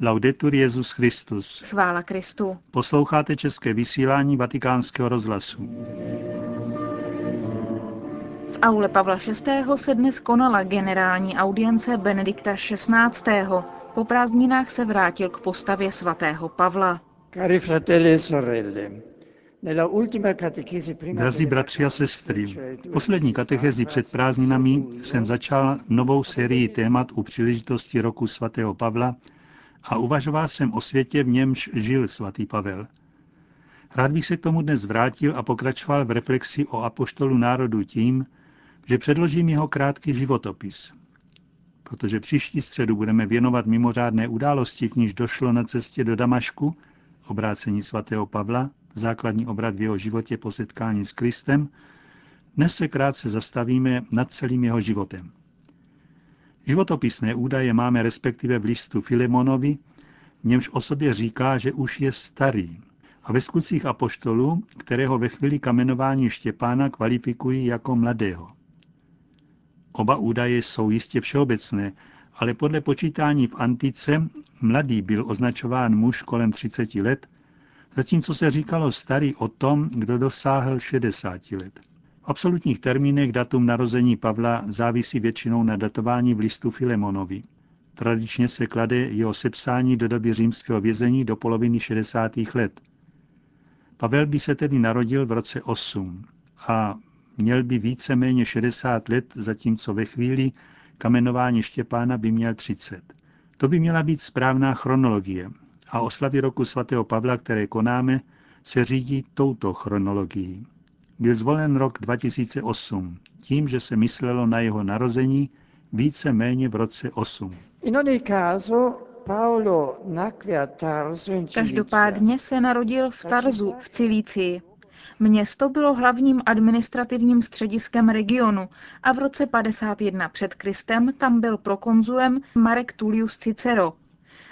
Laudetur Jezus Christus. Chvála Kristu. Posloucháte české vysílání Vatikánského rozhlasu. V aule Pavla VI. se dnes konala generální audience Benedikta XVI. Po prázdninách se vrátil k postavě svatého Pavla. Cari fratelli e sorelle, nella ultima catechesi prima Drazí bratři a sestry, v poslední katechezi před prázdninami jsem začal novou sérii témat u příležitosti roku svatého Pavla a uvažoval jsem o světě, v němž žil svatý Pavel. Rád bych se k tomu dnes vrátil a pokračoval v reflexi o apoštolu národu tím, že předložím jeho krátký životopis. Protože příští středu budeme věnovat mimořádné události, k níž došlo na cestě do Damašku, obrácení svatého Pavla, základní obrat v jeho životě po setkání s Kristem, dnes se krátce zastavíme nad celým jeho životem. Životopisné údaje máme respektive v listu Filemonovi, němž o sobě říká, že už je starý. A ve skutcích apoštolů, kterého ve chvíli kamenování Štěpána kvalifikují jako mladého. Oba údaje jsou jistě všeobecné, ale podle počítání v antice mladý byl označován muž kolem 30 let, zatímco se říkalo starý o tom, kdo dosáhl 60 let. Absolutních termínech datum narození Pavla závisí většinou na datování v listu Filemonovi. Tradičně se klade jeho sepsání do doby římského vězení do poloviny 60. let. Pavel by se tedy narodil v roce 8 a měl by více-méně 60 let, zatímco ve chvíli kamenování Štěpána by měl 30. To by měla být správná chronologie a oslavy roku svatého Pavla, které konáme, se řídí touto chronologií. Byl zvolen rok 2008, tím, že se myslelo na jeho narození více méně v roce 8. In ogni caso Paolo nacque a Tarso in Cilicia. Každopádně se narodil v Tarzu v Cilícii. Město bylo hlavním administrativním střediskem regionu a v roce 51 před Kristem tam byl prokonzulem Marek Tullius Cicero.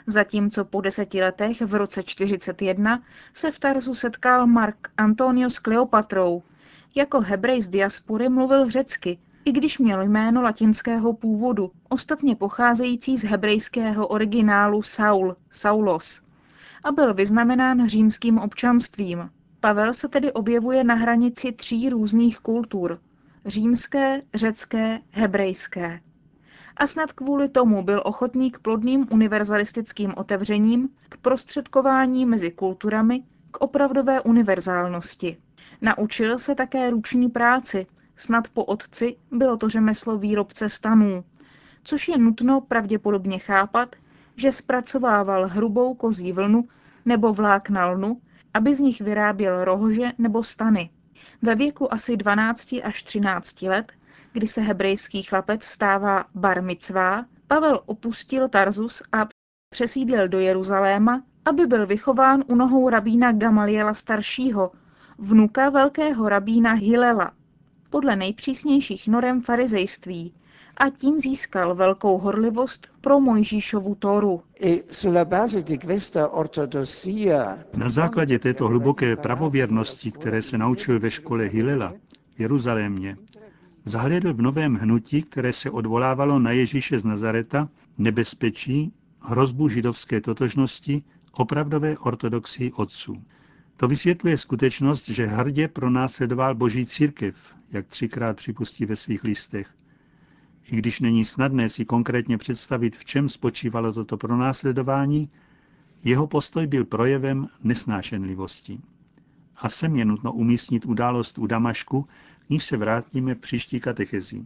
Zatímco po deseti letech v roce 41 se v Tarzu setkal Mark Antonio s Kleopatrou. Jako hebrej z diaspory mluvil řecky, i když měl jméno latinského původu, ostatně pocházející z hebrejského originálu Saul, Saulos, a byl vyznamenán římským občanstvím. Pavel se tedy objevuje na hranici tří různých kultur. Římské, řecké, hebrejské. A snad kvůli tomu byl ochotný k plodným univerzalistickým otevřením, k prostředkování mezi kulturami, k opravdové univerzálnosti. Naučil se také ruční práci, snad po otci bylo to řemeslo výrobce stanů, což je nutno pravděpodobně chápat, že zpracovával hrubou kozí vlnu nebo vlákna lnu, aby z nich vyráběl rohože nebo stany. Ve věku asi 12 až 13 let, kdy se hebrejský chlapec stává bar mitzvá, Pavel opustil Tarzus a přesídlil do Jeruzaléma, aby byl vychován u nohou rabína Gamaliela staršího, vnuka velkého rabína Hilela, podle nejpřísnějších norem farizejství, a tím získal velkou horlivost pro Mojžíšovu Toru. Sulla base di questa ortodossia Na základě této hluboké pravověrnosti, které se naučil ve škole Hilela v Jeruzalémě, zahledl v novém hnutí, které se odvolávalo na Ježíše z Nazareta, nebezpečí, hrozbu židovské totožnosti, opravdové ortodoxii otců. To vysvětluje skutečnost, že hrdě pronásledoval boží církev, jak třikrát připustí ve svých listech. I když není snadné si konkrétně představit, v čem spočívalo toto pronásledování, jeho postoj byl projevem nesnášenlivosti. A sem je nutno umístnit událost u Damašku, k níž se vrátíme v příští katechezi.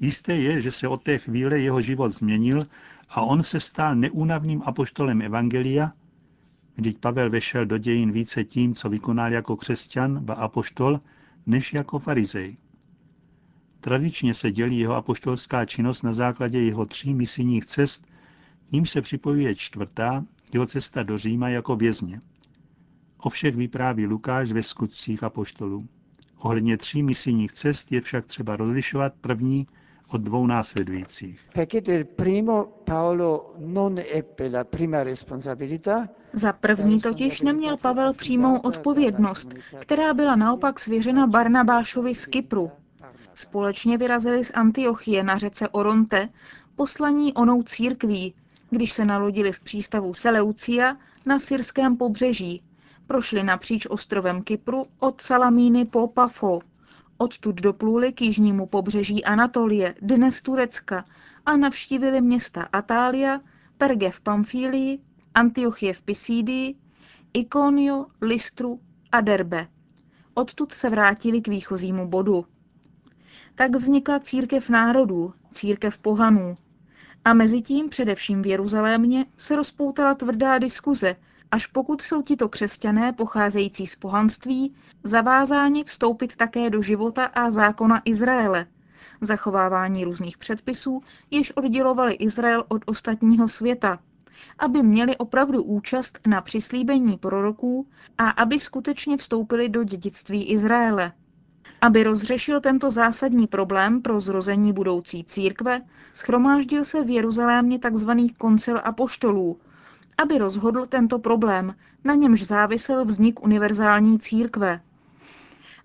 Jisté je, že se od té chvíle jeho život změnil a on se stal neúnavným apoštolem Evangelia, Vždyť Pavel vešel do dějin více tím, co vykonal jako křesťan a apoštol, než jako farizej. Tradičně se dělí jeho apoštolská činnost na základě jeho tří misijních cest, ním se připojuje čtvrtá, jeho cesta do Říma jako vězně. O všech vypráví Lukáš ve skutcích apoštolů. Ohledně tří misijních cest je však třeba rozlišovat první od dvou následujících. perché del primo Paolo non ebbe la prima responsabilità Za první totiž neměl Pavel přímou odpovědnost, která byla naopak svěřena Barnabášovi z Kypru. Společně vyrazili z Antiochie na řece Oronte, poslaní onou církví, když se nalodili v přístavu Seleucia na syrském pobřeží. Prošli napříč ostrovem Kypru od Salamíny po Pafo. Odtud dopluli k jižnímu pobřeží Anatolie, dnes Turecka, a navštívili města Atália, Perge v Pamfílii, Antiochie v Pisídii, Ikonio, Listru a Derbe. Odtud se vrátili k výchozímu bodu. Tak vznikla církev národů, církev pohanů. A mezi tím, především v Jeruzalémě, se rozpoutala tvrdá diskuze, až pokud jsou tito křesťané pocházející z pohanství zavázáni vstoupit také do života a zákona Izraele, zachovávání různých předpisů, jež oddělovali Izrael od ostatního světa, aby měli opravdu účast na přislíbení proroků a aby skutečně vstoupili do dědictví Izraele. Aby rozřešil tento zásadní problém pro zrození budoucí církve, schromáždil se v Jeruzalémě tzv. koncil apoštolů, aby rozhodl tento problém, na němž závisel vznik univerzální církve.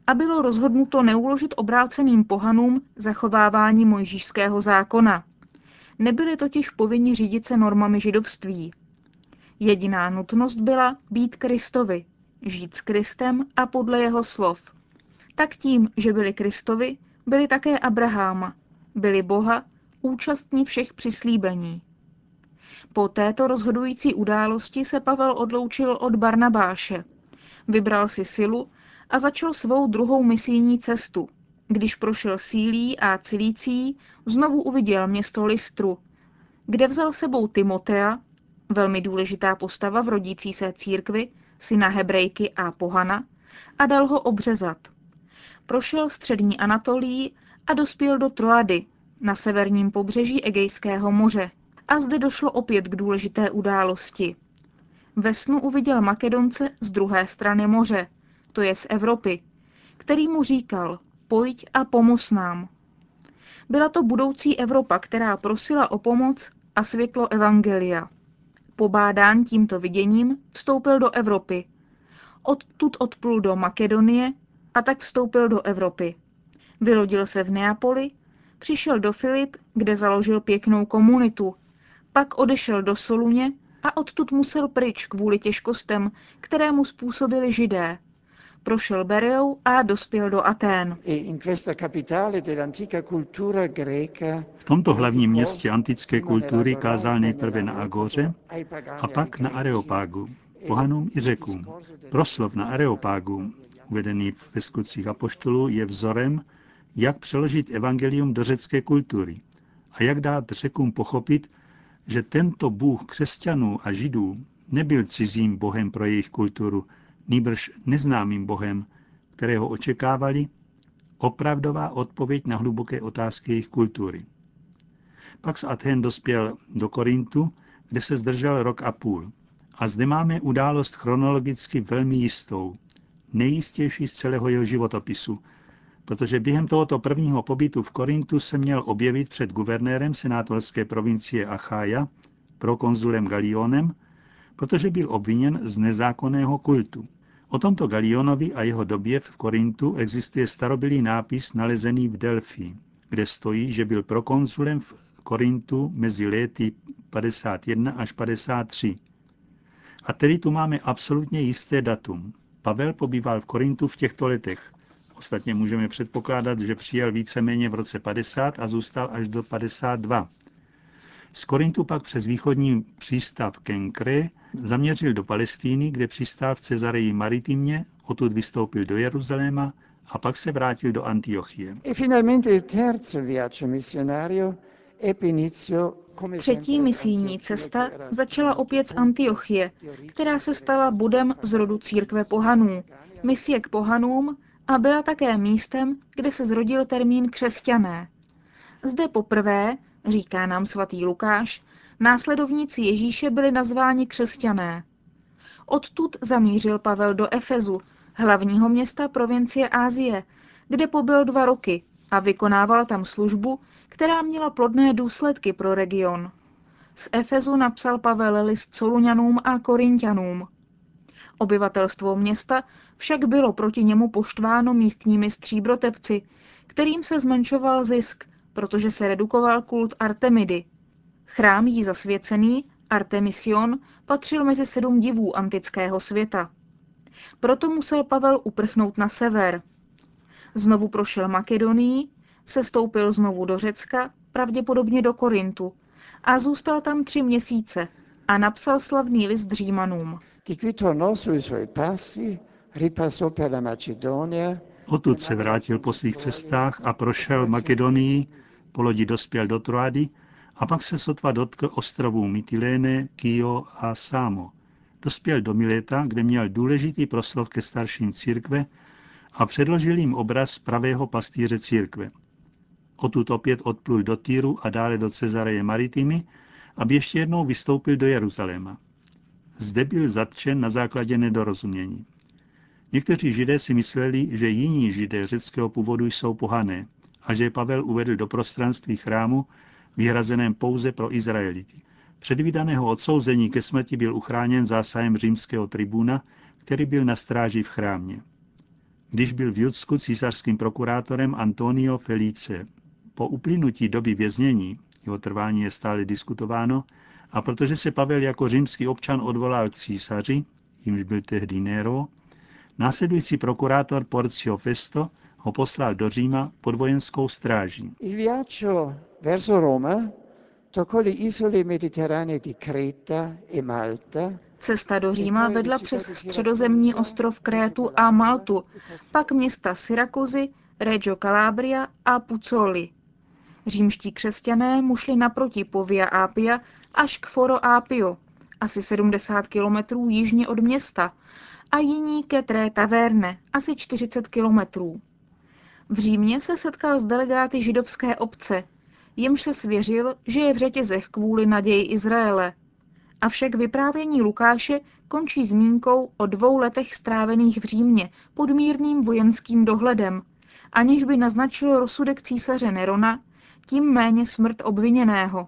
A bylo rozhodnuto neuložit obráceným pohanům zachovávání mojžíšského zákona. Nebyli totiž povinni řídit se normami židovství. Jediná nutnost byla být Kristovi, žít s Kristem a podle jeho slov. Tak tím, že byli Kristovi, byli také Abraháma, byli Boha, účastní všech přislíbení. Po této rozhodující události se Pavel odloučil od Barnabáše. Vybral si silu a začal svou druhou misijní cestu. Když prošel sílí a cilící, znovu uviděl město Listru, kde vzal sebou Timotea, velmi důležitá postava v rodící se církvi, syna Hebrejky a Pohana, a dal ho obřezat. Prošel střední Anatolii a dospěl do Troady, na severním pobřeží Egejského moře. A zde došlo opět k důležité události. Ve snu uviděl Makedonce z druhé strany moře, to je z Evropy, který mu říkal, pojď a pomoz nám. Byla to budoucí Evropa, která prosila o pomoc a světlo Evangelia. Pobádán tímto viděním vstoupil do Evropy. Odtud odplul do Makedonie a tak vstoupil do Evropy. Vylodil se v Neapoli, přišel do Filip, kde založil pěknou komunitu, pak odešel do Soluně a odtud musel pryč kvůli těžkostem, které mu způsobili židé. Prošel Bereou a dospěl do Atén. V tomto hlavním městě antické kultury kázal nejprve na Agoře a pak na Areopágu, pohanům i řekům. Proslov na Areopágu, uvedený ve skutcích apoštolů, je vzorem, jak přeložit evangelium do řecké kultury a jak dát řekům pochopit, že tento Bůh křesťanů a židů nebyl cizím bohem pro jejich kulturu, nýbrž neznámým bohem, kterého očekávali, opravdová odpověď na hluboké otázky jejich kultury. Pak z Aten dospěl do Korintu, kde se zdržel rok a půl. A zde máme událost chronologicky velmi jistou, nejistější z celého jeho životopisu, protože během tohoto prvního pobytu v Korintu se měl objevit před guvernérem senátorské provincie Achája, prokonzulem Galionem, protože byl obviněn z nezákonného kultu. O tomto Galionovi a jeho době v Korintu existuje starobilý nápis nalezený v Delphi, kde stojí, že byl prokonzulem v Korintu mezi léty 51 až 53. A tedy tu máme absolutně jisté datum. Pavel pobýval v Korintu v těchto letech. Ostatně můžeme předpokládat, že přijel víceméně v roce 50 a zůstal až do 52. Z Korintu pak přes východní přístav Kenkre zaměřil do Palestíny, kde přistál v Cezareji Maritimě, odtud vystoupil do Jeruzaléma a pak se vrátil do Antiochie. Třetí misijní cesta začala opět z Antiochie, která se stala budem z rodu církve pohanů, misie k pohanům a byla také místem, kde se zrodil termín křesťané. Zde poprvé, říká nám svatý Lukáš, následovníci Ježíše byli nazváni křesťané. Odtud zamířil Pavel do Efezu, hlavního města provincie Ázie, kde pobyl dva roky a vykonával tam službu, která měla plodné důsledky pro region. Z Efezu napsal Pavel list Soluňanům a Korintianům. Obyvatelstvo města však bylo proti němu poštváno místními stříbrotepci, kterým se zmenšoval zisk, protože se redukoval kult Artemidy. Chrám jí zasvěcený Artemision patřil mezi sedm divů antického světa. Proto musel Pavel uprchnout na sever. Znovu prošel Makedonii, sestoupil znovu do Řecka, pravděpodobně do Korintu, a zůstal tam tři měsíce a napsal slavný list Římanům. Odtud se vrátil po svých cestách a prošel Makedonii, po lodi dospěl do Troady a pak se sotva dotkl ostrovů Mytiléne, Kio a Sámo. Dospěl do Mileta, kde měl důležitý proslov ke starším církve a předložil jim obraz pravého pastýře církve. Odtud opět odplul do Týru a dále do Cezareje Maritimy, aby ještě jednou vystoupil do Jeruzaléma. Zde byl zatčen na základě nedorozumění. Někteří židé si mysleli, že jiní židé řeckého původu jsou pohané a že Pavel uvedl do prostranství chrámu, vyhrazeném pouze pro Izraelity. Předvídaného odsouzení ke smrti byl uchráněn zásahem římského tribuna, který byl na stráži v chrámě. Když byl v Judsku císařským prokurátorem Antonio Felice. Po uplynutí doby věznění, jeho trvání je stále diskutováno, a protože se Pavel jako římský občan odvolal k císaři, jimž byl tehdy Nero, následující prokurátor Porcio Festo ho poslal do Říma pod vojenskou stráží. Il viaggio verso Roma toccò le isole mediterranee di Creta e Malta Cesta do Říma vedla přes středozemní ostrov Krétu a Maltu, pak města Syrakuzy, Reggio Calabria a Pucoli. Římští křesťané mu šli naproti po Via Appia až k Foro Appio, asi 70 kilometrů jižně od města, a jiní ke Tré Taverne, asi 40 kilometrů. V Římě se setkal s delegáty židovské obce, jimž se svěřil, že je v řetězech kvůli naději Izraele. Avšak vyprávění Lukáše končí zmínkou o dvou letech strávených v Římě pod mírným vojenským dohledem, aniž by naznačil rozsudek císaře Nerona, tím méně smrt obviněného.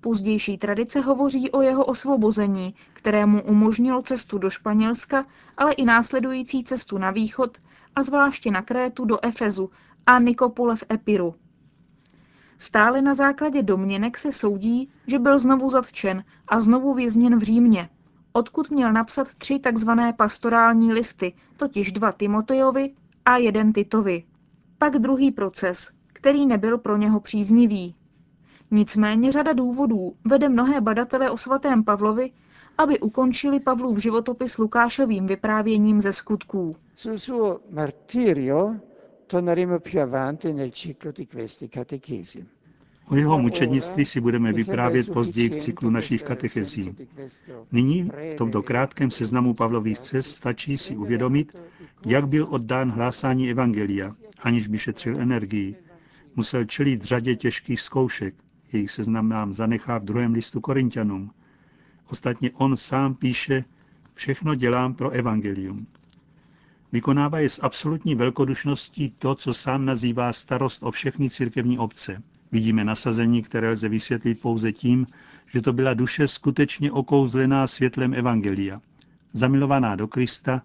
Pozdější tradice hovoří o jeho osvobození, kterému umožnilo cestu do Španělska, ale i následující cestu na východ a zvláště na Krétu do Efezu a Nikopole v Epiru. Stále na základě domněnek se soudí, že byl znovu zatčen a znovu vězněn v Římě, odkud měl napsat tři takzvané pastorální listy, totiž dva Timotejovi a jeden Titovi. Pak druhý proces, který nebyl pro něho příznivý. Nicméně řada důvodů vede mnohé badatele o svatém Pavlovi, aby ukončili Pavlův životopis Lukášovým vyprávěním ze skutků. Sul suo martirio torneremo più avanti nel ciclo di questi catechesi. O jeho mučednictví si budeme vyprávět později v cyklu našich katechezí. Nyní, v tomto krátkém seznamu Pavlových cest, stačí si uvědomit, jak byl oddán hlásání Evangelia, aniž by šetřil energii. Musel čelit řadě těžkých zkoušek, jejich seznam nám zanechá v druhém listu Korintianům. Ostatně on sám píše, všechno dělám pro evangelium. Vykonává je s absolutní velkodušností to, co sám nazývá starost o všechny církevní obce. Vidíme nasazení, které lze vysvětlit pouze tím, že to byla duše skutečně okouzlená světlem Evangelia. Zamilovaná do Krista,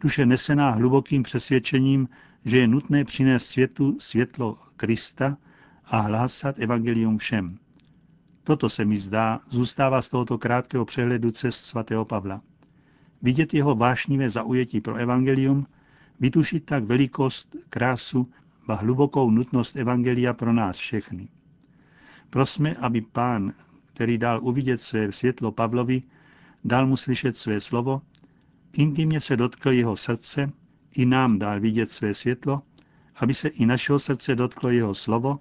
duše nesená hlubokým přesvědčením, že je nutné přinést světu světlo Krista a hlásat Evangelium všem. Toto se mi zdá, zůstává z tohoto krátkého přehledu cest svatého Pavla. Vidět jeho vášnivé zaujetí pro evangelium, vytušit tak velikost, krásu a hlubokou nutnost evangelia pro nás všechny. Prosme, aby pán, který dal uvidět své světlo Pavlovi, dal mu slyšet své slovo, intimně se dotkl jeho srdce, i nám dal vidět své světlo, aby se i našeho srdce dotklo jeho slovo,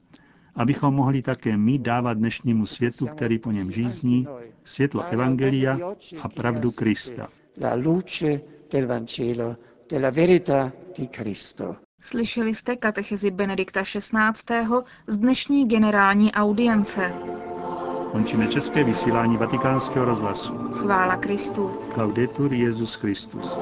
abychom mohli také my dávat dnešnímu světu, který po něm žízní, světlo Evangelia a pravdu Krista. La luce del Vangelo, della verità di Cristo. Slyšeli jste katechezi Benedikta XVI. z dnešní generální audience. Končíme české vysílání vatikánského rozhlasu. Chvála Kristu. Laudetur Jezus Christus.